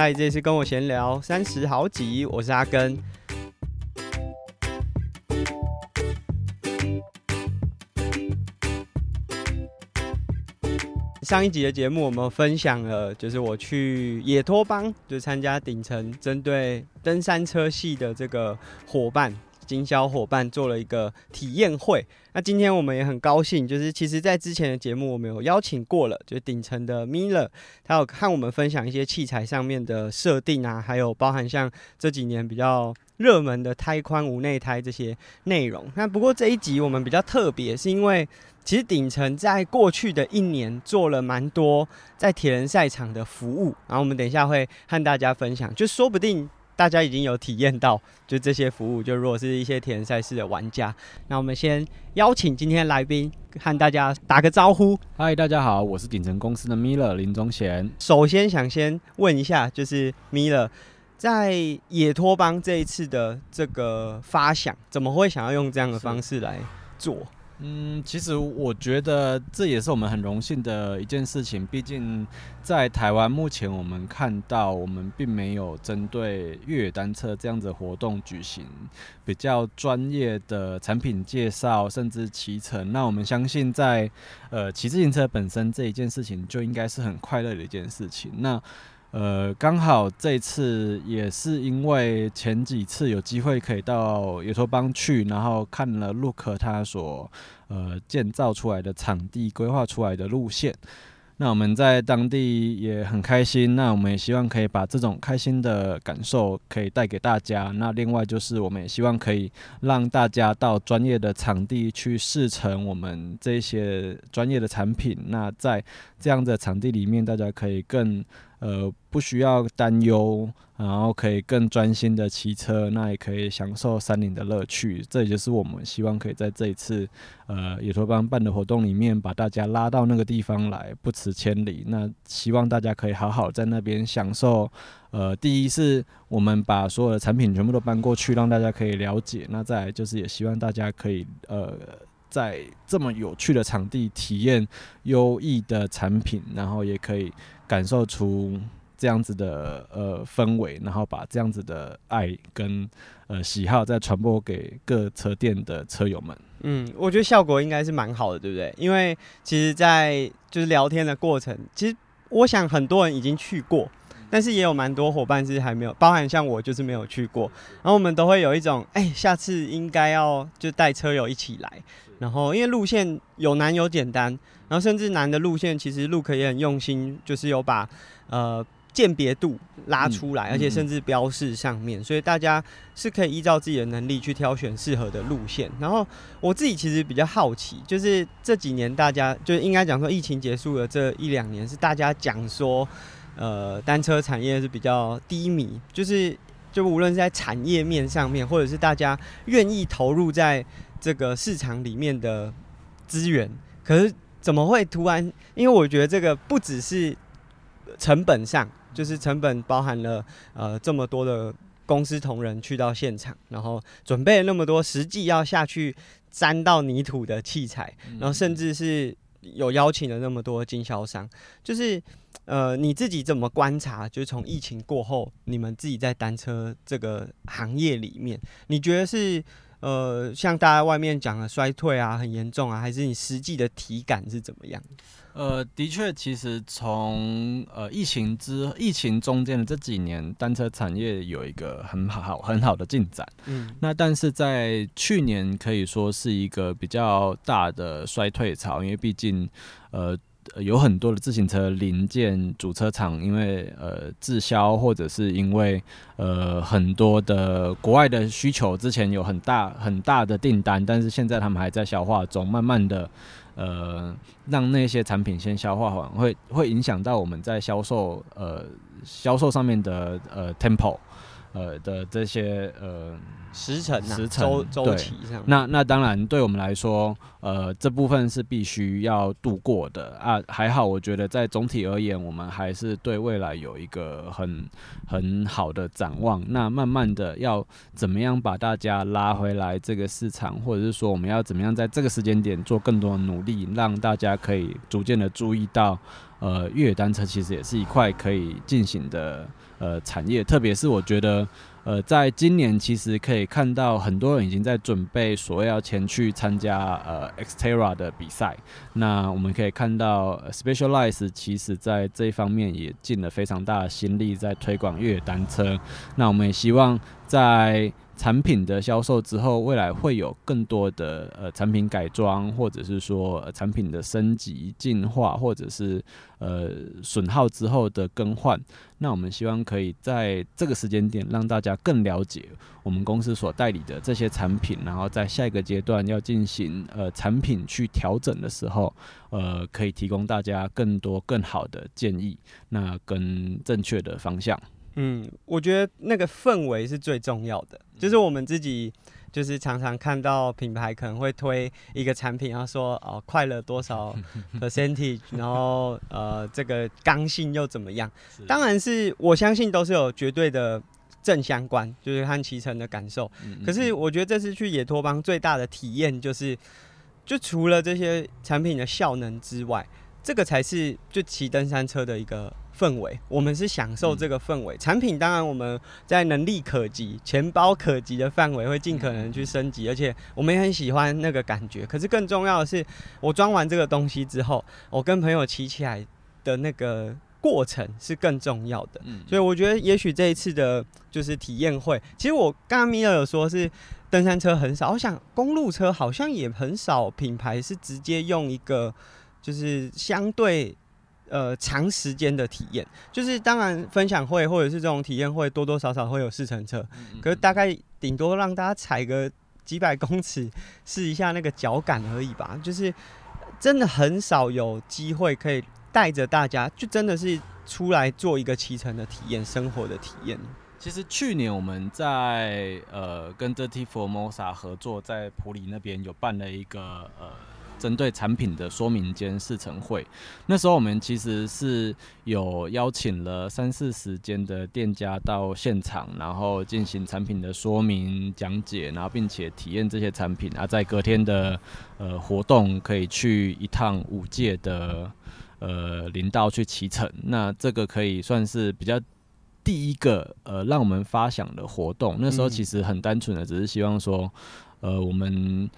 嗨，这次跟我闲聊三十好几，我是阿根。上一集的节目，我们分享了，就是我去野托邦，就参加顶层针对登山车系的这个伙伴。经销伙伴做了一个体验会，那今天我们也很高兴，就是其实在之前的节目我们有邀请过了，就是顶层的 Miller，他有和我们分享一些器材上面的设定啊，还有包含像这几年比较热门的胎宽无内胎这些内容。那不过这一集我们比较特别，是因为其实顶层在过去的一年做了蛮多在铁人赛场的服务，然后我们等一下会和大家分享，就说不定。大家已经有体验到，就这些服务。就如果是一些铁人赛事的玩家，那我们先邀请今天来宾和大家打个招呼。嗨，大家好，我是鼎城公司的 Miller 林宗贤。首先想先问一下，就是 Miller 在野托邦这一次的这个发想，怎么会想要用这样的方式来做？嗯，其实我觉得这也是我们很荣幸的一件事情。毕竟在台湾目前，我们看到我们并没有针对越野单车这样子活动举行比较专业的产品介绍，甚至骑乘。那我们相信，在呃骑自行车本身这一件事情，就应该是很快乐的一件事情。那呃，刚好这次也是因为前几次有机会可以到野托邦去，然后看了 Look 他所呃建造出来的场地、规划出来的路线，那我们在当地也很开心。那我们也希望可以把这种开心的感受可以带给大家。那另外就是我们也希望可以让大家到专业的场地去试乘我们这些专业的产品。那在这样的场地里面，大家可以更。呃，不需要担忧，然后可以更专心的骑车，那也可以享受山林的乐趣。这也就是我们希望可以在这一次呃野托邦办的活动里面，把大家拉到那个地方来，不辞千里。那希望大家可以好好在那边享受。呃，第一是我们把所有的产品全部都搬过去，让大家可以了解。那再来就是也希望大家可以呃。在这么有趣的场地体验优异的产品，然后也可以感受出这样子的呃氛围，然后把这样子的爱跟呃喜好再传播给各车店的车友们。嗯，我觉得效果应该是蛮好的，对不对？因为其实，在就是聊天的过程，其实我想很多人已经去过。但是也有蛮多伙伴是还没有，包含像我就是没有去过，然后我们都会有一种，哎、欸，下次应该要就带车友一起来，然后因为路线有难有简单，然后甚至难的路线其实 Look 也很用心，就是有把呃鉴别度拉出来，而且甚至标示上面，所以大家是可以依照自己的能力去挑选适合的路线。然后我自己其实比较好奇，就是这几年大家就应该讲说疫情结束了这一两年，是大家讲说。呃，单车产业是比较低迷，就是就无论是在产业面上面，或者是大家愿意投入在这个市场里面的资源，可是怎么会突然？因为我觉得这个不只是成本上，就是成本包含了呃这么多的公司同仁去到现场，然后准备了那么多实际要下去沾到泥土的器材，然后甚至是有邀请了那么多经销商，就是。呃，你自己怎么观察？就是从疫情过后，你们自己在单车这个行业里面，你觉得是呃，像大家外面讲的衰退啊，很严重啊，还是你实际的体感是怎么样？呃，的确，其实从呃疫情之疫情中间的这几年，单车产业有一个很好很好的进展。嗯，那但是在去年可以说是一个比较大的衰退潮，因为毕竟呃。有很多的自行车零件主车厂，因为呃滞销，或者是因为呃很多的国外的需求，之前有很大很大的订单，但是现在他们还在消化中，慢慢的呃让那些产品先消化完，会会影响到我们在销售呃销售上面的呃 tempo 呃的这些呃时辰、啊、时辰周周期上。那那当然，对我们来说，呃，这部分是必须要度过的啊。还好，我觉得在总体而言，我们还是对未来有一个很很好的展望。那慢慢的，要怎么样把大家拉回来这个市场，或者是说，我们要怎么样在这个时间点做更多的努力，让大家可以逐渐的注意到，呃，越野单车其实也是一块可以进行的呃产业，特别是我觉得。呃，在今年其实可以看到很多人已经在准备所谓要前去参加呃 Xterra 的比赛。那我们可以看到 Specialize 其实在这一方面也尽了非常大的心力在推广越野单车。那我们也希望在产品的销售之后，未来会有更多的呃产品改装，或者是说、产品的升级、进化，或者是呃损耗之后的更换。那我们希望可以在这个时间点让大家更了解我们公司所代理的这些产品，然后在下一个阶段要进行呃产品去调整的时候，呃可以提供大家更多更好的建议，那跟正确的方向。嗯，我觉得那个氛围是最重要的。就是我们自己，就是常常看到品牌可能会推一个产品，然后说哦快乐多少 percentage，然后呃这个刚性又怎么样？当然是我相信都是有绝对的正相关，就是和骑乘的感受。可是我觉得这次去野托邦最大的体验就是，就除了这些产品的效能之外，这个才是就骑登山车的一个。氛围，我们是享受这个氛围。产品当然我们在能力可及、钱包可及的范围，会尽可能去升级，而且我们也很喜欢那个感觉。可是更重要的是，我装完这个东西之后，我跟朋友骑起来的那个过程是更重要的。所以我觉得，也许这一次的就是体验会，其实我刚刚米尔有说是登山车很少，我想公路车好像也很少品牌是直接用一个就是相对。呃，长时间的体验，就是当然分享会或者是这种体验会，多多少少会有试乘车，可是大概顶多让大家踩个几百公尺，试一下那个脚感而已吧。就是真的很少有机会可以带着大家，就真的是出来做一个骑乘的体验，生活的体验。其实去年我们在呃跟 Dirty Formosa 合作，在普里那边有办了一个呃。针对产品的说明兼试乘会，那时候我们其实是有邀请了三四十间的店家到现场，然后进行产品的说明讲解，然后并且体验这些产品啊，在隔天的呃活动可以去一趟五届的呃林道去骑乘，那这个可以算是比较第一个呃让我们发想的活动。那时候其实很单纯的，只是希望说呃我们。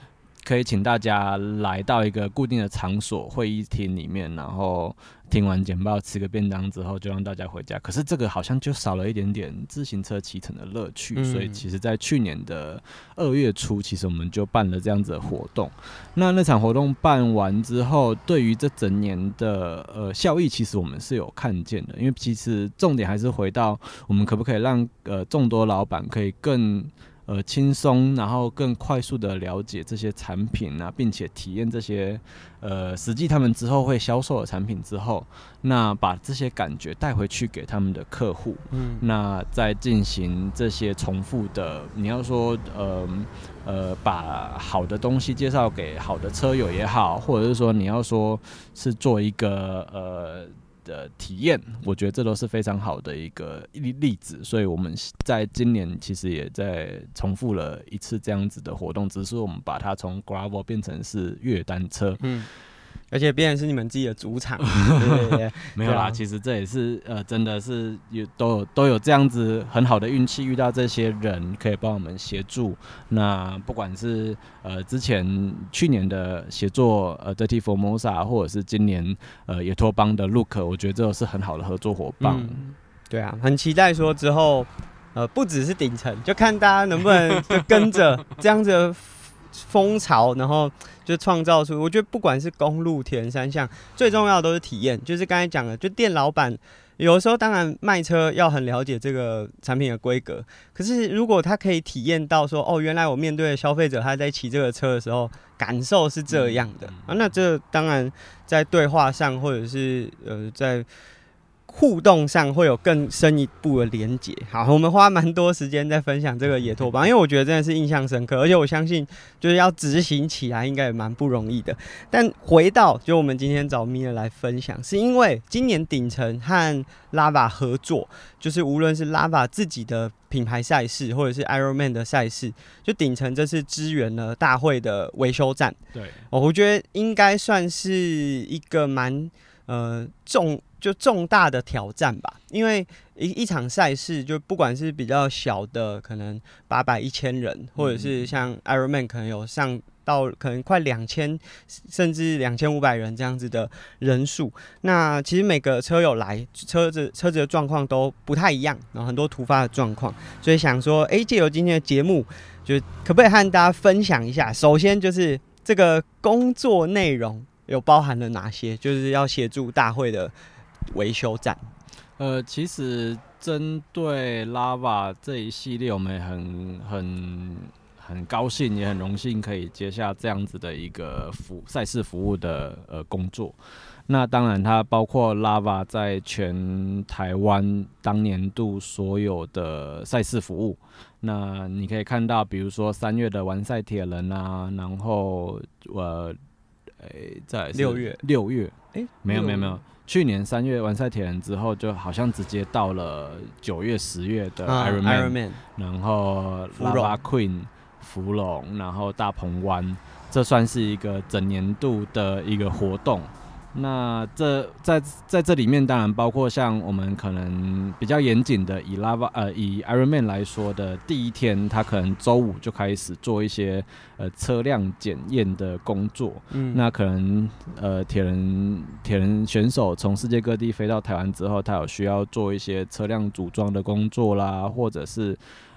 可以请大家来到一个固定的场所会议厅里面，然后听完简报，吃个便当之后，就让大家回家。可是这个好像就少了一点点自行车骑乘的乐趣，嗯、所以其实，在去年的二月初，其实我们就办了这样子的活动。那那场活动办完之后，对于这整年的呃效益，其实我们是有看见的。因为其实重点还是回到我们可不可以让呃众多老板可以更。呃，轻松，然后更快速的了解这些产品啊，并且体验这些呃，实际他们之后会销售的产品之后，那把这些感觉带回去给他们的客户，嗯，那再进行这些重复的，你要说呃呃，把好的东西介绍给好的车友也好，或者是说你要说是做一个呃。的体验，我觉得这都是非常好的一个例例子，所以我们在今年其实也在重复了一次这样子的活动，只是我们把它从 gravel 变成是越野单车。嗯。而且变成是你们自己的主场，对对对 没有啦。其实这也是呃，真的是有都有都有这样子很好的运气，遇到这些人可以帮我们协助。那不管是呃之前去年的协作呃 Dirty Formosa，或者是今年呃野托邦的 Look，我觉得这都是很好的合作伙伴。嗯，对啊，很期待说之后呃不只是顶层，就看大家能不能就跟着这样子。风潮，然后就创造出，我觉得不管是公路、铁人三项，最重要的都是体验。就是刚才讲的，就店老板有时候当然卖车要很了解这个产品的规格，可是如果他可以体验到说，哦，原来我面对的消费者他在骑这个车的时候感受是这样的啊，那这当然在对话上或者是呃在。互动上会有更深一步的连接。好，我们花蛮多时间在分享这个野拓邦，因为我觉得真的是印象深刻，而且我相信就是要执行起来应该也蛮不容易的。但回到就我们今天找米尔来分享，是因为今年顶层和 Lava 合作，就是无论是 Lava 自己的品牌赛事，或者是 Ironman 的赛事，就顶层这次支援了大会的维修站。对，我觉得应该算是一个蛮呃重。就重大的挑战吧，因为一一场赛事，就不管是比较小的，可能八百、一千人，或者是像 Ironman 可能有上到可能快两千，甚至两千五百人这样子的人数。那其实每个车友来，车子车子的状况都不太一样，然后很多突发的状况，所以想说，哎，借由今天的节目，就可不可以和大家分享一下？首先就是这个工作内容有包含了哪些？就是要协助大会的。维修站，呃，其实针对 Lava 这一系列，我们也很很很高兴，也很荣幸可以接下这样子的一个服赛事服务的呃工作。那当然，它包括 Lava 在全台湾当年度所有的赛事服务。那你可以看到，比如说三月的完赛铁人啊，然后呃，诶、欸，在六月六月，诶、欸，没有没有没有。去年三月完赛铁人之后，就好像直接到了九月、十月的 Ironman，然后 Lava Queen、芙蓉，然后大鹏湾，这算是一个整年度的一个活动。那这在在这里面，当然包括像我们可能比较严谨的，以 Lava 呃以 Ironman 来说的第一天，他可能周五就开始做一些呃车辆检验的工作。嗯，那可能呃铁人铁人选手从世界各地飞到台湾之后，他有需要做一些车辆组装的工作啦，或者是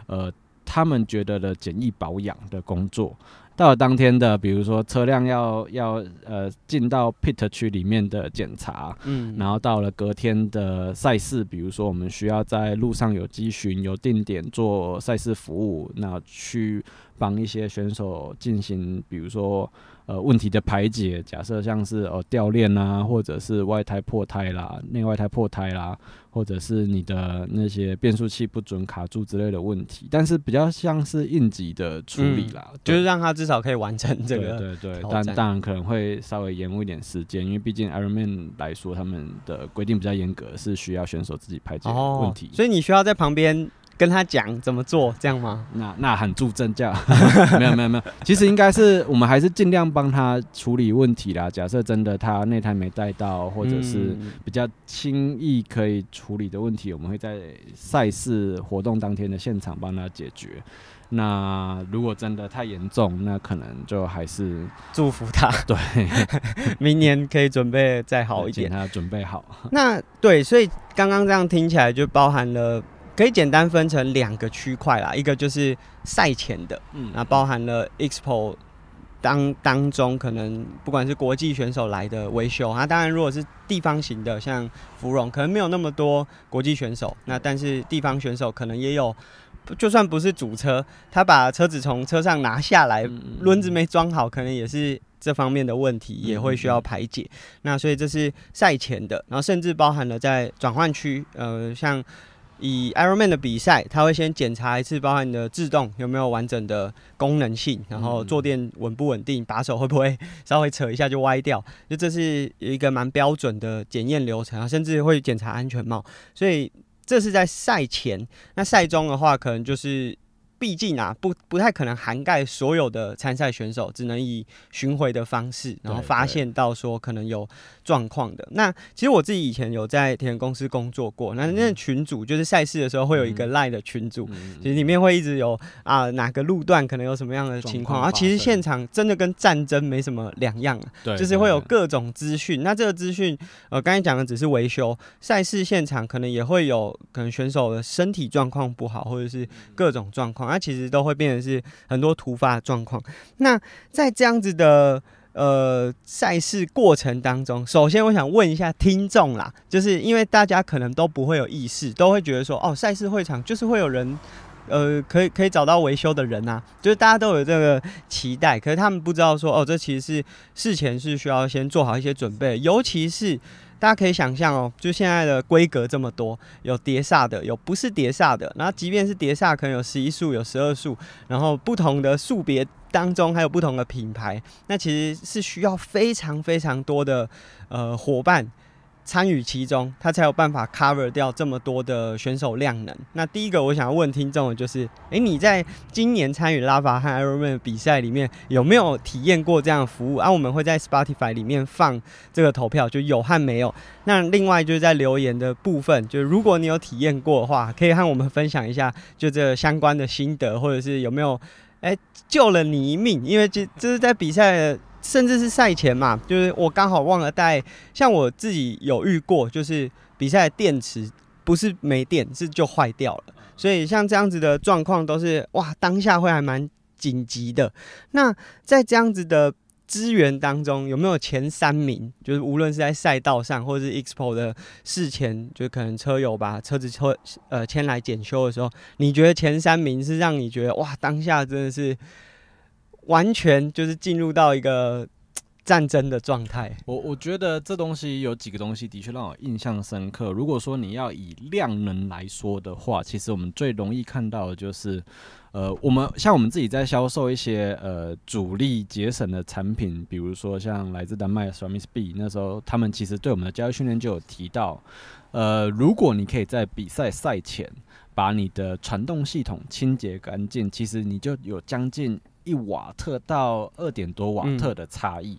呃他们觉得的简易保养的工作。到了当天的，比如说车辆要要呃进到 pit 区里面的检查，嗯，然后到了隔天的赛事，比如说我们需要在路上有机巡、有定点做赛事服务，那去帮一些选手进行，比如说。呃，问题的排解，假设像是哦掉链啊，或者是外胎破胎啦，内外胎破胎啦，或者是你的那些变速器不准卡住之类的问题，但是比较像是应急的处理啦，嗯、就是让他至少可以完成这个。对对对，但当然可能会稍微延误一点时间，因为毕竟 Ironman 来说，他们的规定比较严格，是需要选手自己排解问题，哦、所以你需要在旁边。跟他讲怎么做，这样吗？那那很助阵叫，没有没有没有，其实应该是我们还是尽量帮他处理问题啦。假设真的他那台没带到，或者是比较轻易可以处理的问题，我们会在赛事活动当天的现场帮他解决。那如果真的太严重，那可能就还是祝福他，对，明年可以准备再好一点，他准备好。那对，所以刚刚这样听起来就包含了。可以简单分成两个区块啦，一个就是赛前的，嗯，那包含了 Expo 当当中可能不管是国际选手来的维修，那当然如果是地方型的，像芙蓉可能没有那么多国际选手，那但是地方选手可能也有，就算不是主车，他把车子从车上拿下来，轮子没装好，可能也是这方面的问题，也会需要排解。那所以这是赛前的，然后甚至包含了在转换区，呃，像。以 Ironman 的比赛，他会先检查一次，包含你的制动有没有完整的功能性，然后坐垫稳不稳定，把手会不会稍微扯一下就歪掉，就这是一个蛮标准的检验流程啊，甚至会检查安全帽，所以这是在赛前。那赛中的话，可能就是。毕竟啊，不不太可能涵盖所有的参赛选手，只能以巡回的方式，然后发现到说可能有状况的。那其实我自己以前有在铁人公司工作过，那那群组就是赛事的时候会有一个 LINE 的群组，其实里面会一直有啊哪个路段可能有什么样的情况，啊其实现场真的跟战争没什么两样，啊，对就是会有各种资讯。那这个资讯，呃，刚才讲的只是维修，赛事现场可能也会有可能选手的身体状况不好，或者是各种状况。它其实都会变成是很多突发状况。那在这样子的呃赛事过程当中，首先我想问一下听众啦，就是因为大家可能都不会有意识，都会觉得说，哦，赛事会场就是会有人，呃，可以可以找到维修的人啊，就是大家都有这个期待，可是他们不知道说，哦，这其实是事前是需要先做好一些准备，尤其是大家可以想象哦，就现在的规格这么多，有碟刹的，有不是碟刹的，然后即便是碟刹，可能有十一速，有十二速，然后不同的速别当中还有不同的品牌，那其实是需要非常非常多的呃伙伴。参与其中，他才有办法 cover 掉这么多的选手量能。那第一个我想要问听众的就是：诶、你在今年参与拉法和 Ironman 的比赛里面有没有体验过这样的服务？啊，我们会在 Spotify 里面放这个投票，就有和没有。那另外就是在留言的部分，就是如果你有体验过的话，可以和我们分享一下，就这相关的心得，或者是有没有诶、救了你一命？因为这这是在比赛。甚至是赛前嘛，就是我刚好忘了带。像我自己有遇过，就是比赛电池不是没电，是就坏掉了。所以像这样子的状况都是哇，当下会还蛮紧急的。那在这样子的资源当中，有没有前三名？就是无论是在赛道上，或者是 Expo 的事前，就可能车友把车子车呃牵来检修的时候，你觉得前三名是让你觉得哇，当下真的是。完全就是进入到一个战争的状态。我我觉得这东西有几个东西的确让我印象深刻。如果说你要以量能来说的话，其实我们最容易看到的就是，呃，我们像我们自己在销售一些呃主力节省的产品，比如说像来自丹麦的 Ramsby，那时候他们其实对我们的教育训练就有提到，呃，如果你可以在比赛赛前把你的传动系统清洁干净，其实你就有将近。一瓦特到二点多瓦特的差异，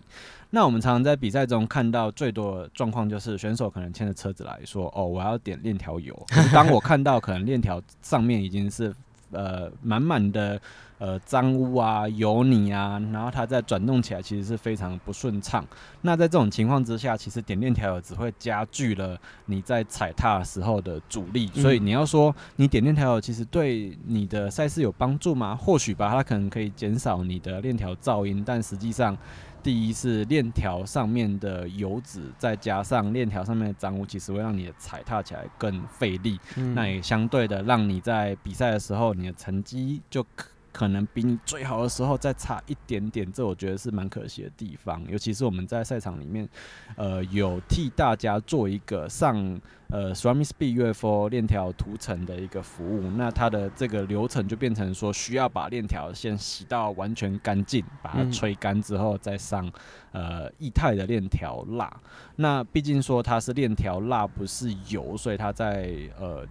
那我们常常在比赛中看到最多的状况就是选手可能牵着车子来说：“哦，我要点链条油。”当我看到可能链条上面已经是呃满满的。呃，脏污啊，油泥啊，然后它在转动起来其实是非常不顺畅。那在这种情况之下，其实点链条油只会加剧了你在踩踏时候的阻力。所以你要说你点链条油其实对你的赛事有帮助吗？或许吧，它可能可以减少你的链条噪音，但实际上，第一是链条上面的油脂，再加上链条上面的脏污，其实会让你的踩踏起来更费力。那也相对的让你在比赛的时候，你的成绩就可。能比你最好的时候再差一点点，这我觉得是蛮可惜的地方。尤其是我们在赛场里面，呃，有替大家做一个上呃 Swami Speed UFO 链条涂层的一个服务。那它的这个流程就变成说，需要把链条先洗到完全干净，把它吹干之后再上呃液态的链条蜡。那毕竟说它是链条蜡，不是油，所以它在呃。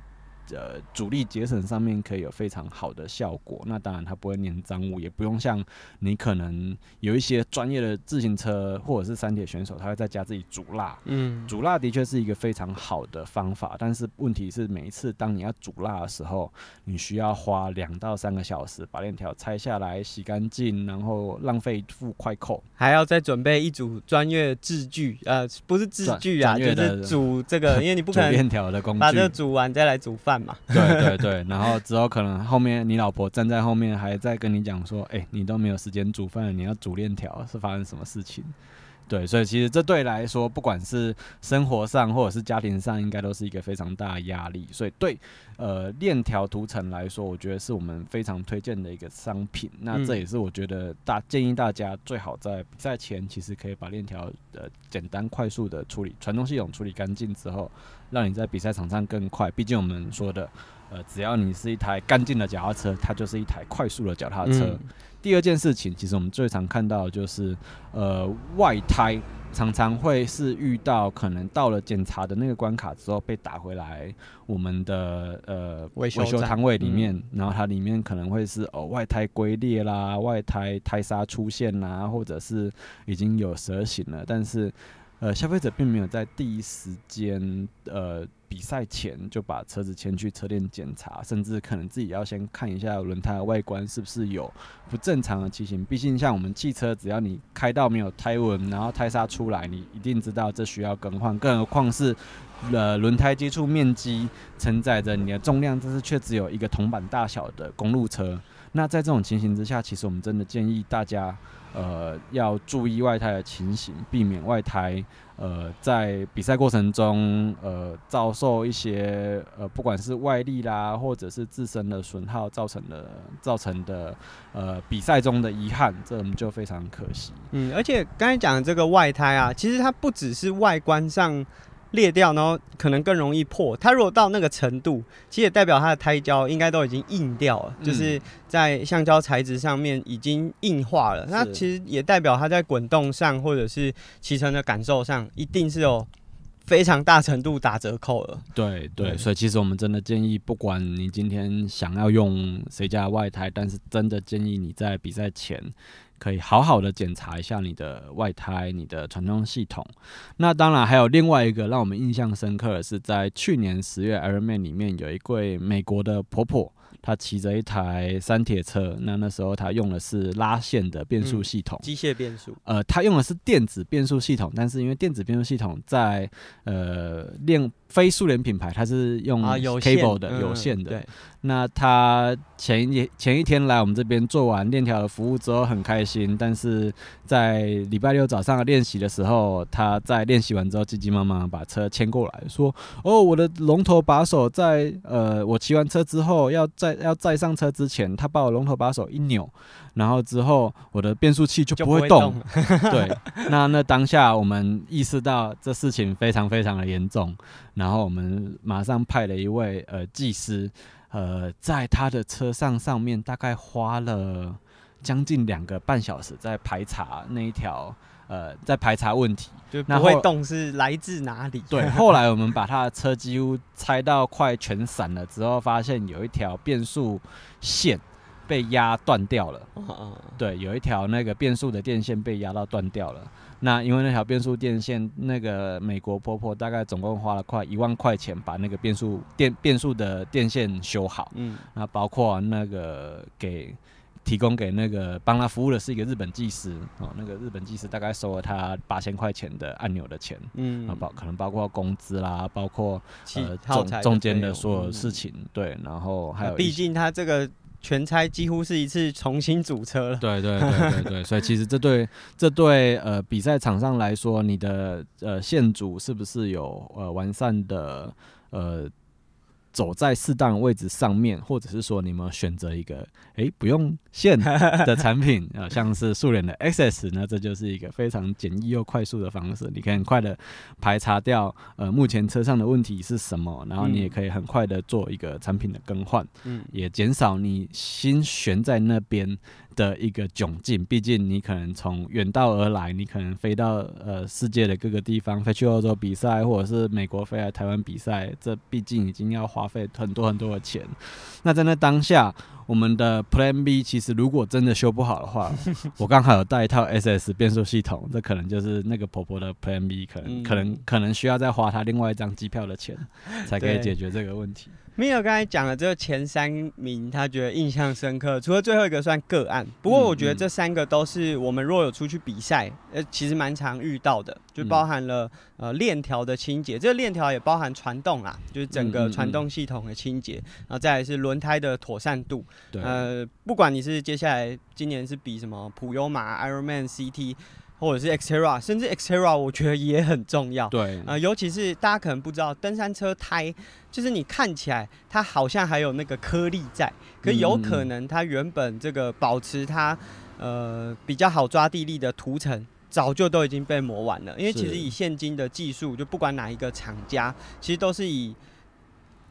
呃，主力节省上面可以有非常好的效果。那当然，它不会粘脏物，也不用像你可能有一些专业的自行车或者是山铁选手，他会在家自己煮蜡。嗯，煮蜡的确是一个非常好的方法，但是问题是，每一次当你要煮蜡的时候，你需要花两到三个小时把链条拆下来洗干净，然后浪费一副快扣，还要再准备一组专业制具。呃，不是制具啊，就是煮这个，因为你不可能链条的工具把这煮完再来煮饭。对对对，然后之后可能后面你老婆站在后面，还在跟你讲说：“哎、你都没有时间煮饭，你要煮链条，是发生什么事情？”对，所以其实这对来说，不管是生活上或者是家庭上，应该都是一个非常大的压力。所以对呃链条涂层来说，我觉得是我们非常推荐的一个商品。那这也是我觉得大建议大家最好在比赛前，其实可以把链条呃简单快速的处理传动系统处理干净之后，让你在比赛场上更快。毕竟我们说的呃，只要你是一台干净的脚踏车，它就是一台快速的脚踏车。嗯第二件事情，其实我们最常看到的就是，呃，外胎常常会是遇到可能到了检查的那个关卡之后被打回来，我们的呃维修摊位里面，然后它里面可能会是哦外胎龟裂啦，外胎胎刹出现啦，或者是已经有蛇形了，但是呃消费者并没有在第一时间呃。比赛前就把车子牵去车店检查，甚至可能自己要先看一下轮胎的外观是不是有不正常的情形。毕竟像我们汽车，只要你开到没有胎纹，然后胎刹出来，你一定知道这需要更换。更何况是呃轮胎接触面积承载着你的重量，但是却只有一个铜板大小的公路车。那在这种情形之下，其实我们真的建议大家。呃，要注意外胎的情形，避免外胎呃在比赛过程中呃遭受一些呃不管是外力啦，或者是自身的损耗造成的造成的呃比赛中的遗憾，这我们就非常可惜。嗯，而且刚才讲的这个外胎啊，其实它不只是外观上裂掉，然后可能更容易破。它如果到那个程度，其实也代表它的胎胶应该都已经硬掉了，嗯、就是在橡胶材质上面已经硬化了。那其实也代表它在滚动上或者是骑乘的感受上，一定是有非常大程度打折扣了。对对，所以其实我们真的建议，不管你今天想要用谁家的外胎，但是真的建议你在比赛前。可以好好的检查一下你的外胎、你的传动系统。那当然还有另外一个让我们印象深刻的是，在去年十月 Ironman 里面有一位美国的婆婆。他骑着一台三铁车，那那时候他用的是拉线的变速系统，机、嗯、械变速。呃，他用的是电子变速系统，但是因为电子变速系统在呃练非速联品牌，它是用 cable 的、啊、有线的。对。那他前一前一天来我们这边做完链条的服务之后很开心，但是在礼拜六早上练习的时候，他在练习完之后急急忙忙把车牵过来说：“哦，我的龙头把手在呃，我骑完车之后要在。”要再上车之前，他把我龙头把手一扭，然后之后我的变速器就不会动。会动 对，那那当下我们意识到这事情非常非常的严重，然后我们马上派了一位呃技师，呃，在他的车上上面大概花了将近两个半小时在排查那一条。呃，在排查问题，就不会动是来自哪里？对，后来我们把他的车几乎拆到快全散了之后，发现有一条变速线被压断掉了。对，有一条那个变速的电线被压到断掉了。那因为那条变速电线，那个美国婆婆大概总共花了快一万块钱把那个变速电变速的电线修好。嗯，那包括那个给。提供给那个帮他服务的是一个日本技师哦，那个日本技师大概收了他八千块钱的按钮的钱，嗯，包可能包括工资啦，包括呃中中间的所有事情，嗯、对，然后还有，毕竟他这个全拆几乎是一次重新组车了，对对对对对，所以其实这对这对呃比赛场上来说，你的呃线组是不是有呃完善的呃？走在适当的位置上面，或者是说你们选择一个诶、欸、不用线 的产品，呃，像是速联的 XS，那这就是一个非常简易又快速的方式，你可以很快的排查掉呃目前车上的问题是什么，然后你也可以很快的做一个产品的更换，嗯，也减少你心悬在那边的一个窘境，毕竟你可能从远道而来，你可能飞到呃世界的各个地方，飞去欧洲比赛，或者是美国飞来台湾比赛，这毕竟已经要花费很多很多的钱。那在那当下，我们的 Plan B 其实如果真的修不好的话，我刚好有带一套 SS 变速系统，这可能就是那个婆婆的 Plan B，可能、嗯、可能可能需要再花她另外一张机票的钱，才可以解决这个问题。Mil 刚才讲了这前三名，他觉得印象深刻，除了最后一个算个案。不过我觉得这三个都是我们若有出去比赛，呃，其实蛮常遇到的，就包含了呃链条的清洁，这个链条也包含传动啦，就是整个传动系统的清洁，然后再来是轮胎的妥善度。呃，不管你是接下来今年是比什么普悠玛、Ironman、CT。或者是 Xterra，甚至 Xterra，我觉得也很重要。对，呃，尤其是大家可能不知道，登山车胎就是你看起来它好像还有那个颗粒在，可有可能它原本这个保持它呃比较好抓地力的涂层，早就都已经被磨完了。因为其实以现今的技术，就不管哪一个厂家，其实都是以。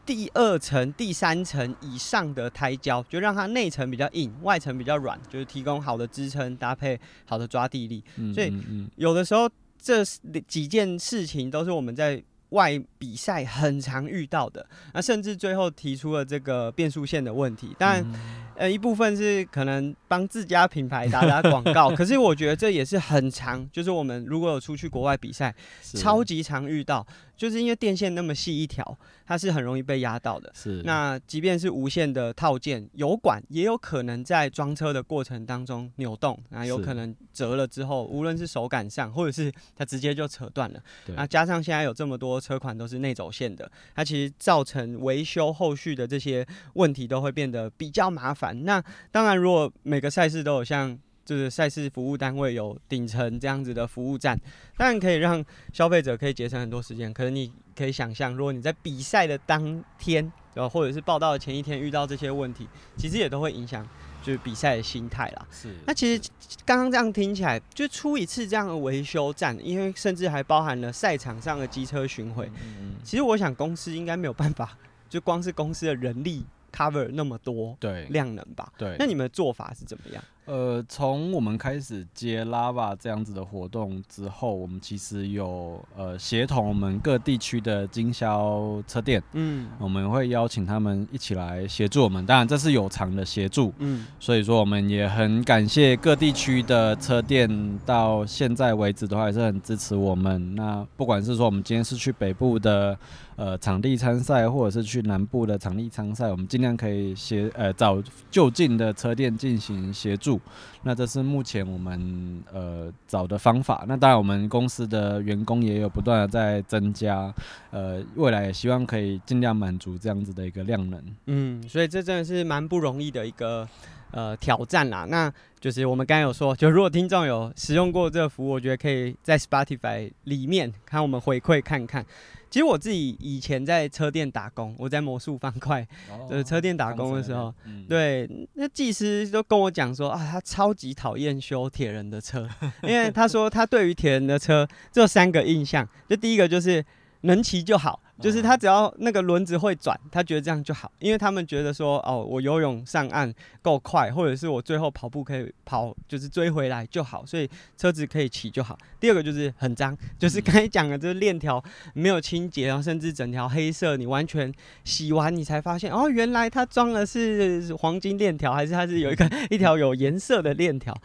第二层、第三层以上的胎胶，就让它内层比较硬，外层比较软，就是提供好的支撑，搭配好的抓地力。所以有的时候这几件事情都是我们在外比赛很常遇到的。那甚至最后提出了这个变速线的问题，当然，嗯、呃，一部分是可能帮自家品牌打打广告，可是我觉得这也是很常，就是我们如果有出去国外比赛，超级常遇到。就是因为电线那么细一条，它是很容易被压到的。是。那即便是无线的套件，油管也有可能在装车的过程当中扭动，那有可能折了之后，无论是手感上，或者是它直接就扯断了。对。那加上现在有这么多车款都是内走线的，它其实造成维修后续的这些问题都会变得比较麻烦。那当然，如果每个赛事都有像就是赛事服务单位有顶层这样子的服务站，当然可以让消费者可以节省很多时间。可是你可以想象，如果你在比赛的当天，呃，或者是报道的前一天遇到这些问题，其实也都会影响就是比赛的心态啦。是。那其实刚刚这样听起来，就出一次这样的维修站，因为甚至还包含了赛场上的机车巡回。嗯嗯。其实我想公司应该没有办法，就光是公司的人力 cover 那么多对量能吧？对。那你们的做法是怎么样？呃，从我们开始接 Lava 这样子的活动之后，我们其实有呃协同我们各地区的经销车店，嗯，我们会邀请他们一起来协助我们。当然，这是有偿的协助，嗯，所以说我们也很感谢各地区的车店，到现在为止都还是很支持我们。那不管是说我们今天是去北部的呃场地参赛，或者是去南部的场地参赛，我们尽量可以协呃找就近的车店进行协助。那这是目前我们呃找的方法。那当然，我们公司的员工也有不断的在增加，呃，未来也希望可以尽量满足这样子的一个量能。嗯，所以这真的是蛮不容易的一个呃挑战啦。那就是我们刚才有说，就如果听众有使用过这个服务，我觉得可以在 Spotify 里面看我们回馈看看。其实我自己以前在车店打工，我在魔术方块就是车店打工的时候，对，那技师都跟我讲说啊，他超级讨厌修铁人的车，因为他说他对于铁人的车只有三个印象，就第一个就是能骑就好。就是他只要那个轮子会转，他觉得这样就好，因为他们觉得说，哦，我游泳上岸够快，或者是我最后跑步可以跑，就是追回来就好，所以车子可以骑就好。第二个就是很脏，就是刚才讲的，就是链条没有清洁，然后甚至整条黑色，你完全洗完你才发现，哦，原来它装的是黄金链条，还是它是有一个 一条有颜色的链条。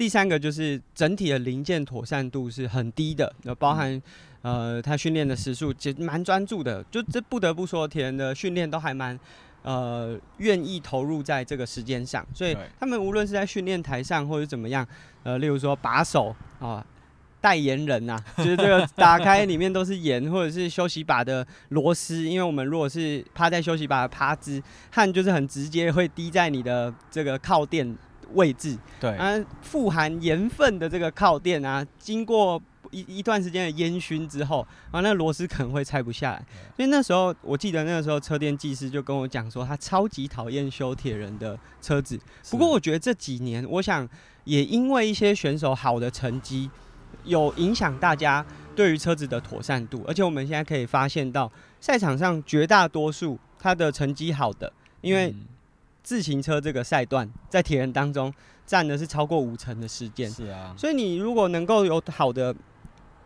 第三个就是整体的零件妥善度是很低的，那包含。呃，他训练的时数其实蛮专注的，就这不得不说，铁人的训练都还蛮呃愿意投入在这个时间上，所以他们无论是在训练台上或者怎么样，呃，例如说把手啊，代言人呐、啊，就是这个打开里面都是盐，或者是休息把的螺丝，因为我们如果是趴在休息把的趴姿，汗就是很直接会滴在你的这个靠垫位置，对，啊，富含盐分的这个靠垫啊，经过。一一段时间的烟熏之后，啊，那螺丝可能会拆不下来。所以那时候，我记得那个时候车店技师就跟我讲说，他超级讨厌修铁人的车子。不过我觉得这几年，我想也因为一些选手好的成绩，有影响大家对于车子的妥善度。而且我们现在可以发现到，赛场上绝大多数他的成绩好的，因为自行车这个赛段在铁人当中占的是超过五成的时间。是啊，所以你如果能够有好的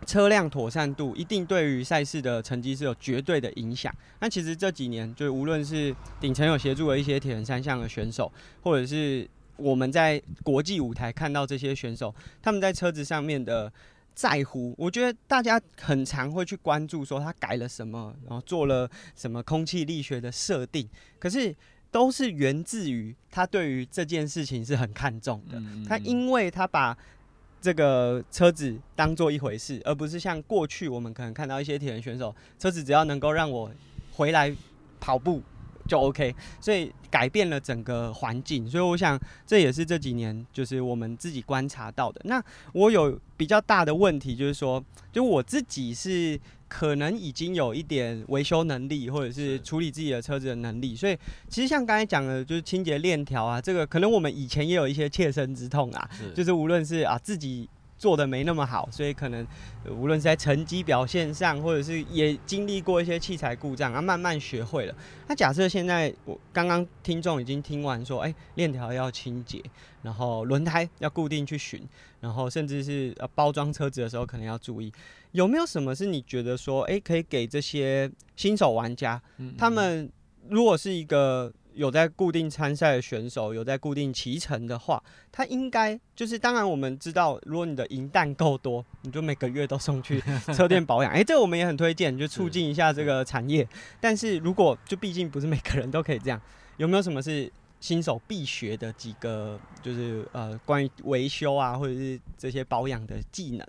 车辆妥善度一定对于赛事的成绩是有绝对的影响。那其实这几年，就无论是顶层有协助的一些铁人三项的选手，或者是我们在国际舞台看到这些选手，他们在车子上面的在乎，我觉得大家很常会去关注说他改了什么，然后做了什么空气力学的设定，可是都是源自于他对于这件事情是很看重的。他因为他把这个车子当做一回事，而不是像过去我们可能看到一些铁人选手，车子只要能够让我回来跑步就 OK，所以改变了整个环境。所以我想这也是这几年就是我们自己观察到的。那我有比较大的问题，就是说，就我自己是。可能已经有一点维修能力，或者是处理自己的车子的能力，所以其实像刚才讲的，就是清洁链条啊，这个可能我们以前也有一些切身之痛啊，就是无论是啊自己做的没那么好，所以可能无论是在成绩表现上，或者是也经历过一些器材故障啊，慢慢学会了。那假设现在我刚刚听众已经听完说，哎，链条要清洁，然后轮胎要固定去巡，然后甚至是呃包装车子的时候可能要注意。有没有什么是你觉得说，诶、欸，可以给这些新手玩家，嗯嗯他们如果是一个有在固定参赛的选手，有在固定骑乘的话，他应该就是，当然我们知道，如果你的银弹够多，你就每个月都送去 车店保养，诶、欸，这个我们也很推荐，就促进一下这个产业。但是如果就毕竟不是每个人都可以这样，有没有什么是新手必学的几个，就是呃，关于维修啊，或者是这些保养的技能？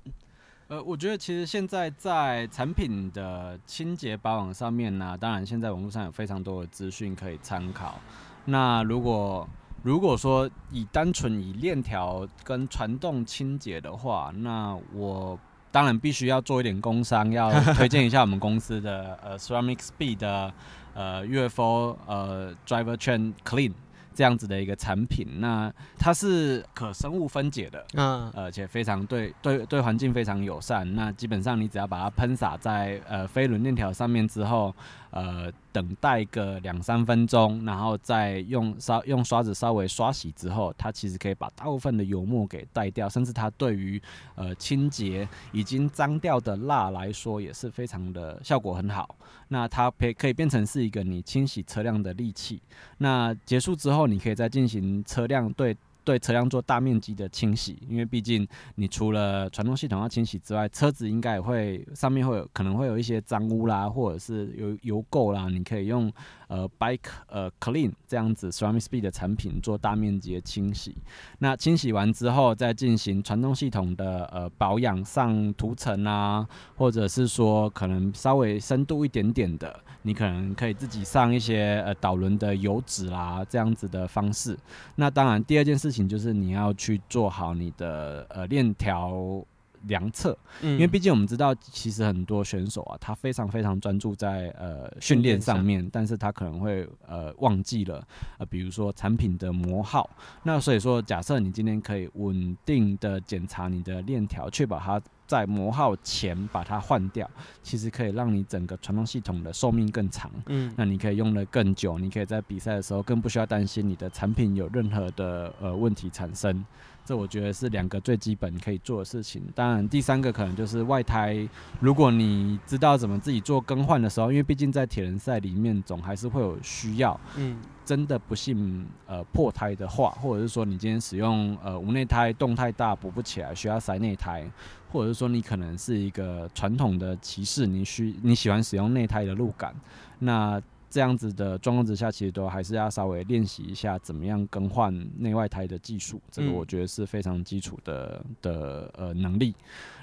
呃，我觉得其实现在在产品的清洁保养上面呢，当然现在网络上有非常多的资讯可以参考。那如果如果说以单纯以链条跟传动清洁的话，那我当然必须要做一点工商，要推荐一下我们公司的呃 Ceramic Speed 的呃 UFO 呃 Driver Chain Clean。这样子的一个产品，那它是可生物分解的，嗯，而且非常对对对环境非常友善。那基本上你只要把它喷洒在呃飞轮链条上面之后，呃，等待个两三分钟，然后再用刷用刷子稍微刷洗之后，它其实可以把大部分的油墨给带掉，甚至它对于呃清洁已经脏掉的蜡来说也是非常的效果很好。那它可可以变成是一个你清洗车辆的利器。那结束之后，你可以再进行车辆对。对车辆做大面积的清洗，因为毕竟你除了传动系统要清洗之外，车子应该也会上面会有可能会有一些脏污啦，或者是有油垢啦，你可以用呃 Bike 呃 Clean 这样子 Ceramic Speed 的产品做大面积的清洗。那清洗完之后，再进行传动系统的呃保养，上涂层啊，或者是说可能稍微深度一点点的，你可能可以自己上一些呃导轮的油脂啦，这样子的方式。那当然，第二件事情。就是你要去做好你的呃链条量测，嗯，因为毕竟我们知道，其实很多选手啊，他非常非常专注在呃训练上面，但是他可能会呃忘记了呃，比如说产品的磨耗。那所以说，假设你今天可以稳定的检查你的链条，确保它在磨耗前把它换掉，其实可以让你整个传动系统的寿命更长。嗯，那你可以用得更久，你可以在比赛的时候更不需要担心你的产品有任何的呃问题产生。这我觉得是两个最基本可以做的事情。当然，第三个可能就是外胎。如果你知道怎么自己做更换的时候，因为毕竟在铁人赛里面总还是会有需要。嗯，真的不幸呃破胎的话，或者是说你今天使用呃无内胎动太大补不起来，需要塞内胎，或者是说你可能是一个传统的骑士，你需你喜欢使用内胎的路感，那。这样子的状况之下，其实都还是要稍微练习一下怎么样更换内外胎的技术，这个我觉得是非常基础的的呃能力。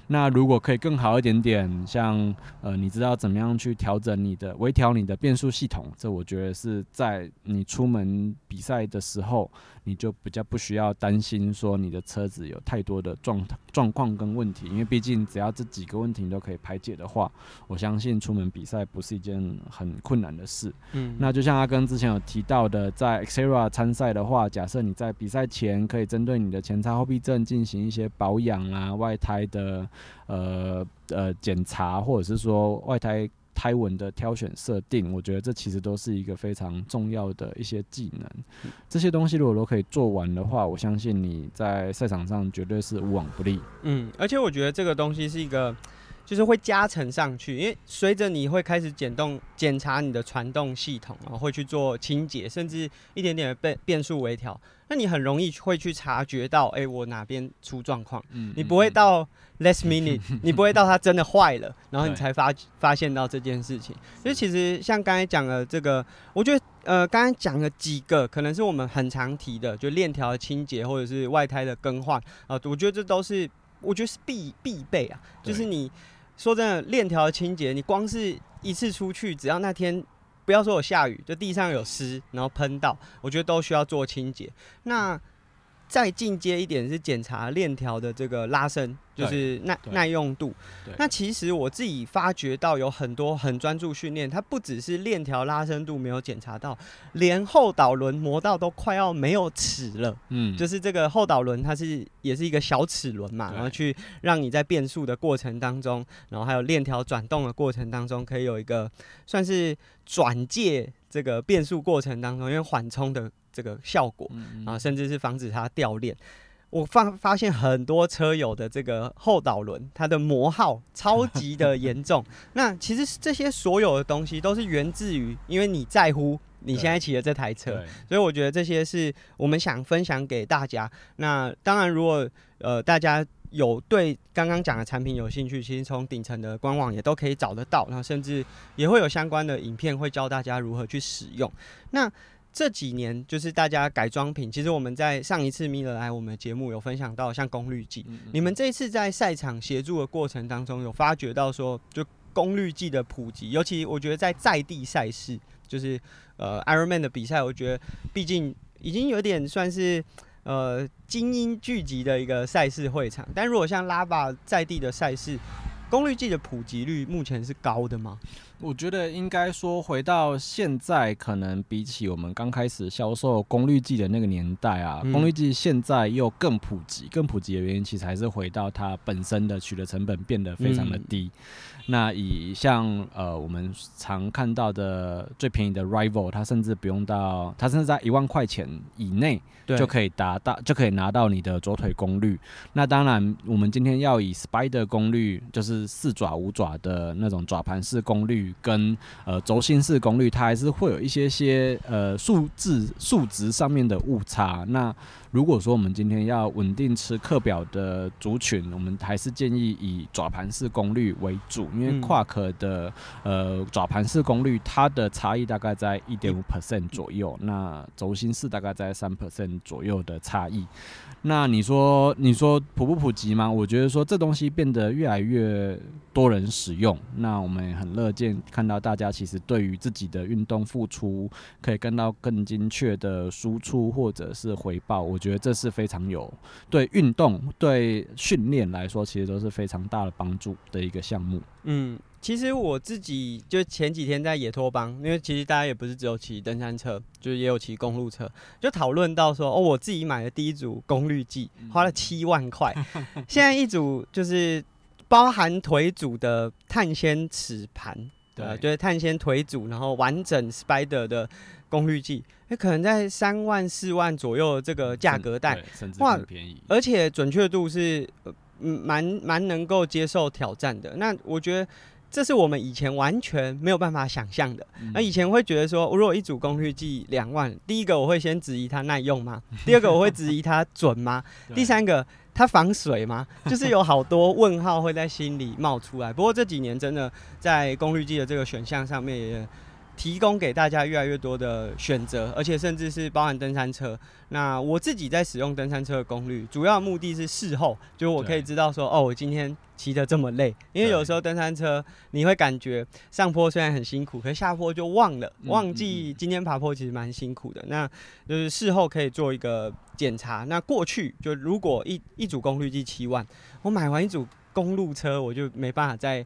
那如果可以更好一点点，像呃，你知道怎么样去调整你的微调你的变速系统，这我觉得是在你出门比赛的时候，你就比较不需要担心说你的车子有太多的状状况跟问题，因为毕竟只要这几个问题都可以排解的话，我相信出门比赛不是一件很困难的事。嗯，那就像阿根之前有提到的，在 Xterra 参赛的话，假设你在比赛前可以针对你的前叉后避震进行一些保养啊，外胎的。呃呃，检查或者是说外胎胎纹的挑选设定，我觉得这其实都是一个非常重要的一些技能。这些东西如果都可以做完的话，我相信你在赛场上绝对是无往不利。嗯，而且我觉得这个东西是一个。就是会加成上去，因为随着你会开始检动检查你的传动系统啊，会去做清洁，甚至一点点的变变速微调，那你很容易会去察觉到，哎、欸，我哪边出状况。嗯，你不会到 last minute，你不会到它真的坏了，然后你才发发现到这件事情。所以其实像刚才讲的这个，我觉得呃，刚才讲了几个，可能是我们很常提的，就链条的清洁或者是外胎的更换啊，我觉得这都是我觉得是必必备啊，就是你。说真的，链条清洁，你光是一次出去，只要那天不要说有下雨，就地上有湿，然后喷到，我觉得都需要做清洁。那再进阶一点是检查链条的这个拉伸，就是耐耐用度。那其实我自己发觉到有很多很专注训练，它不只是链条拉伸度没有检查到，连后导轮磨到都快要没有齿了。嗯，就是这个后导轮它是也是一个小齿轮嘛，然后去让你在变速的过程当中，然后还有链条转动的过程当中，可以有一个算是转介这个变速过程当中，因为缓冲的。这个效果啊，甚至是防止它掉链。我发发现很多车友的这个后导轮，它的磨耗超级的严重。那其实这些所有的东西都是源自于，因为你在乎你现在骑的这台车，所以我觉得这些是我们想分享给大家。那当然，如果呃大家有对刚刚讲的产品有兴趣，其实从顶层的官网也都可以找得到，然后甚至也会有相关的影片会教大家如何去使用。那这几年就是大家改装品，其实我们在上一次 Miller 来我们的节目有分享到，像功率计，你们这一次在赛场协助的过程当中，有发觉到说，就功率计的普及，尤其我觉得在在地赛事，就是呃 Ironman 的比赛，我觉得毕竟已经有点算是呃精英聚集的一个赛事会场。但如果像拉巴在地的赛事，功率计的普及率目前是高的吗？我觉得应该说，回到现在，可能比起我们刚开始销售功率计的那个年代啊，嗯、功率计现在又更普及。更普及的原因，其实还是回到它本身的取得成本变得非常的低。嗯、那以像呃我们常看到的最便宜的 Rival，它甚至不用到，它甚至在一万块钱以内就可以达到，就可以拿到你的左腿功率。那当然，我们今天要以 Spider 功率，就是四爪五爪的那种爪盘式功率。跟呃轴心式功率，它还是会有一些些呃数字数值上面的误差。那如果说我们今天要稳定吃课表的族群，我们还是建议以爪盘式功率为主，因为夸克的呃爪盘式功率它的差异大概在一点五 percent 左右，那轴心式大概在三 percent 左右的差异。那你说你说普不普及吗？我觉得说这东西变得越来越多人使用，那我们也很乐见看到大家其实对于自己的运动付出可以看到更精确的输出或者是回报，我觉得这是非常有对运动对训练来说，其实都是非常大的帮助的一个项目。嗯。其实我自己就前几天在野托邦，因为其实大家也不是只有骑登山车，就是也有骑公路车，就讨论到说，哦，我自己买的第一组功率计花了七万块，现在一组就是包含腿组的碳纤齿盘，对，就是碳纤腿组，然后完整 Spider 的功率计，那可能在三万四万左右这个价格带，甚至更便宜，而且准确度是嗯蛮蛮能够接受挑战的。那我觉得。这是我们以前完全没有办法想象的。那以前会觉得说，如果一组功率计两万，第一个我会先质疑它耐用吗？第二个我会质疑它准吗？第三个它防水吗？就是有好多问号会在心里冒出来。不过这几年真的在功率计的这个选项上面也。提供给大家越来越多的选择，而且甚至是包含登山车。那我自己在使用登山车的功率，主要目的是事后，就是我可以知道说，哦，我今天骑得这么累，因为有时候登山车你会感觉上坡虽然很辛苦，可是下坡就忘了，忘记今天爬坡其实蛮辛苦的。那就是事后可以做一个检查。那过去就如果一一组功率计七万，我买完一组公路车，我就没办法再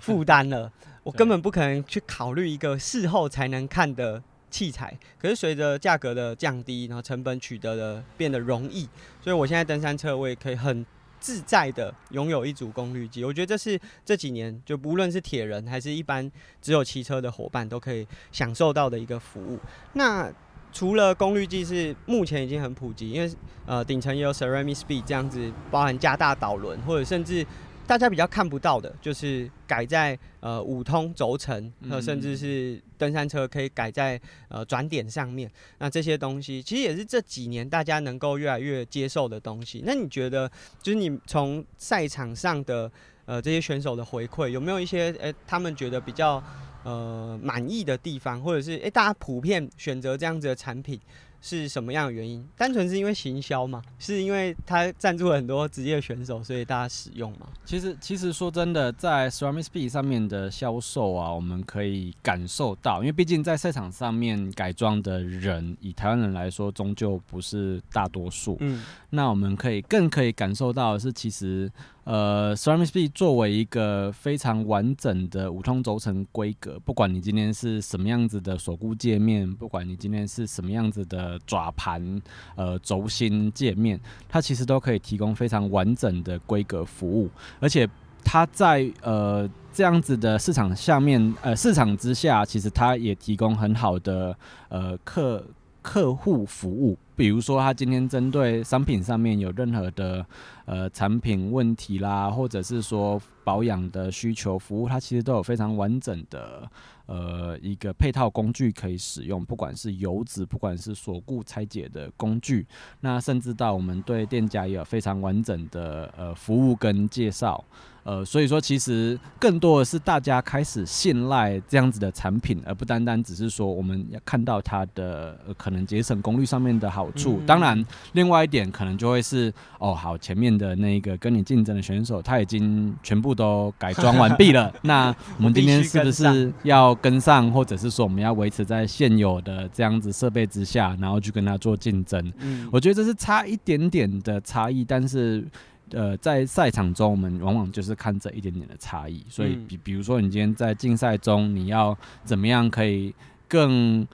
负担了。我根本不可能去考虑一个事后才能看的器材，可是随着价格的降低，然后成本取得的变得容易，所以我现在登山车我也可以很自在的拥有一组功率计。我觉得这是这几年就不论是铁人还是一般只有骑车的伙伴都可以享受到的一个服务。那除了功率计是目前已经很普及，因为呃顶层也有 Ceramic Speed 这样子，包含加大导轮或者甚至。大家比较看不到的，就是改在呃五通轴承，和甚至是登山车可以改在呃转点上面。那这些东西其实也是这几年大家能够越来越接受的东西。那你觉得，就是你从赛场上的呃这些选手的回馈，有没有一些诶、欸、他们觉得比较呃满意的地方，或者是诶、欸、大家普遍选择这样子的产品？是什么样的原因？单纯是因为行销吗？是因为他赞助了很多职业选手，所以大家使用吗？其实，其实说真的，在 Ceramic Speed 上面的销售啊，我们可以感受到，因为毕竟在赛场上面改装的人，以台湾人来说，终究不是大多数。嗯，那我们可以更可以感受到的是，其实。呃，Ceramic Speed 作为一个非常完整的五通轴承规格，不管你今天是什么样子的锁固界面，不管你今天是什么样子的爪盘、呃轴心界面，它其实都可以提供非常完整的规格服务，而且它在呃这样子的市场下面，呃市场之下，其实它也提供很好的呃客客户服务。比如说，他今天针对商品上面有任何的呃产品问题啦，或者是说保养的需求服务，它其实都有非常完整的呃一个配套工具可以使用，不管是油脂，不管是锁固拆解的工具，那甚至到我们对店家也有非常完整的呃服务跟介绍。呃，所以说其实更多的是大家开始信赖这样子的产品，而不单单只是说我们要看到它的、呃、可能节省功率上面的好好处。当然，另外一点可能就会是哦，好，前面的那个跟你竞争的选手他已经全部都改装完毕了，那我们今天是不是要跟上，或者是说我们要维持在现有的这样子设备之下，然后去跟他做竞争？嗯，我觉得这是差一点点的差异，但是。呃，在赛场中，我们往往就是看这一点点的差异。所以，比比如说，你今天在竞赛中，你要怎么样可以更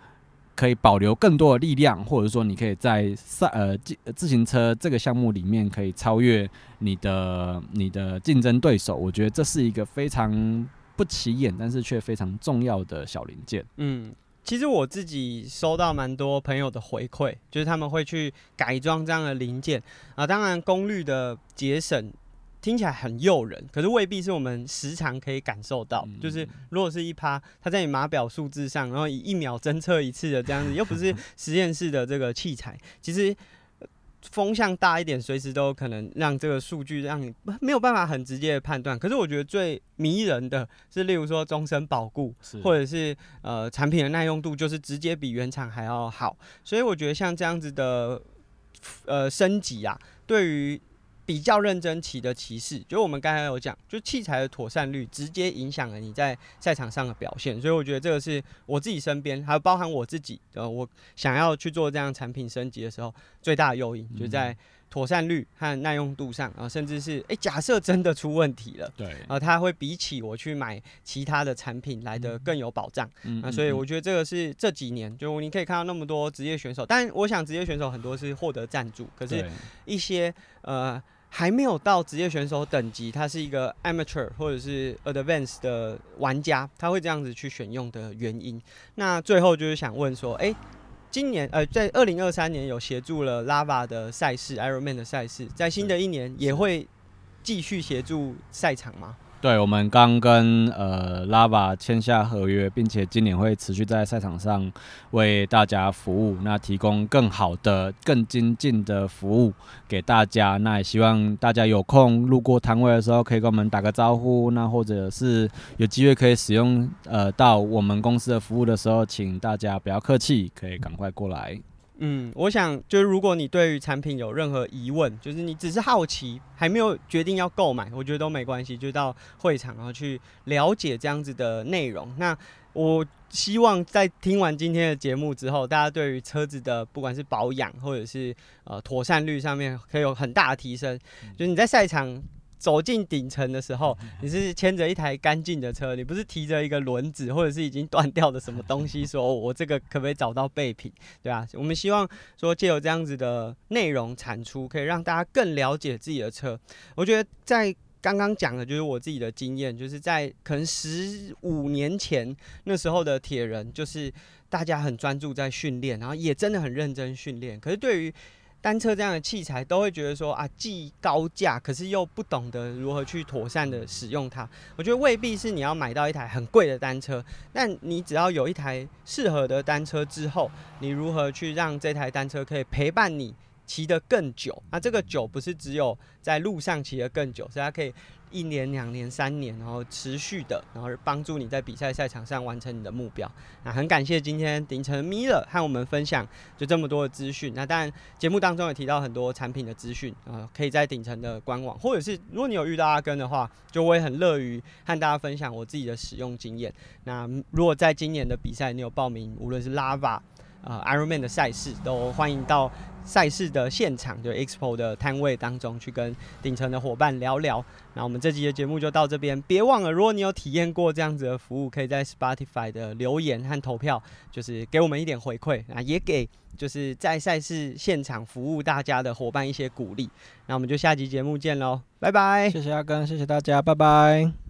可以保留更多的力量，或者说，你可以在赛呃自自行车这个项目里面可以超越你的你的竞争对手。我觉得这是一个非常不起眼，但是却非常重要的小零件。嗯。其实我自己收到蛮多朋友的回馈，就是他们会去改装这样的零件啊。当然，功率的节省听起来很诱人，可是未必是我们时常可以感受到。就是如果是一趴，它在你码表数字上，然后以一秒侦测一次的这样子，又不是实验室的这个器材，其实。风向大一点，随时都可能让这个数据让你没有办法很直接的判断。可是我觉得最迷人的是，例如说终身保固，或者是呃产品的耐用度，就是直接比原厂还要好。所以我觉得像这样子的呃升级啊，对于。比较认真骑的骑士，就我们刚才有讲，就器材的妥善率直接影响了你在赛场上的表现，所以我觉得这个是我自己身边，还有包含我自己，呃，我想要去做这样产品升级的时候，最大的诱因就在妥善率和耐用度上，啊，甚至是诶、欸，假设真的出问题了，对，啊，它会比起我去买其他的产品来的更有保障，嗯，啊，所以我觉得这个是这几年，就你可以看到那么多职业选手，但我想职业选手很多是获得赞助，可是一些呃。还没有到职业选手等级，他是一个 amateur 或者是 advanced 的玩家，他会这样子去选用的原因。那最后就是想问说，哎、欸，今年呃，在二零二三年有协助了 Lava 的赛事，Ironman 的赛事，在新的一年也会继续协助赛场吗？对，我们刚跟呃 Lava 签下合约，并且今年会持续在赛场上为大家服务，那提供更好的、更精进的服务给大家。那也希望大家有空路过摊位的时候，可以跟我们打个招呼。那或者是有机会可以使用呃到我们公司的服务的时候，请大家不要客气，可以赶快过来。嗯，我想就是如果你对于产品有任何疑问，就是你只是好奇，还没有决定要购买，我觉得都没关系，就到会场然后去了解这样子的内容。那我希望在听完今天的节目之后，大家对于车子的不管是保养或者是呃妥善率上面，可以有很大的提升。就是你在赛场。走进顶层的时候，你是牵着一台干净的车，你不是提着一个轮子或者是已经断掉的什么东西，说 我这个可不可以找到备品，对啊，我们希望说借由这样子的内容产出，可以让大家更了解自己的车。我觉得在刚刚讲的就是我自己的经验，就是在可能十五年前那时候的铁人，就是大家很专注在训练，然后也真的很认真训练，可是对于单车这样的器材都会觉得说啊，既高价，可是又不懂得如何去妥善的使用它。我觉得未必是你要买到一台很贵的单车，但你只要有一台适合的单车之后，你如何去让这台单车可以陪伴你骑得更久？那这个久不是只有在路上骑得更久，所以它可以。一年、两年、三年，然后持续的，然后帮助你在比赛赛场上完成你的目标。那很感谢今天顶层米勒和我们分享就这么多的资讯。那当然节目当中也提到很多产品的资讯啊，可以在顶层的官网，或者是如果你有遇到阿根的话，就我也很乐于和大家分享我自己的使用经验。那如果在今年的比赛你有报名，无论是 Lava 啊、呃、Ironman 的赛事，都欢迎到。赛事的现场，就 Expo 的摊位当中去跟顶层的伙伴聊聊。那我们这集的节目就到这边，别忘了，如果你有体验过这样子的服务，可以在 Spotify 的留言和投票，就是给我们一点回馈啊，也给就是在赛事现场服务大家的伙伴一些鼓励。那我们就下集节目见喽，拜拜！谢谢阿耕，谢谢大家，拜拜。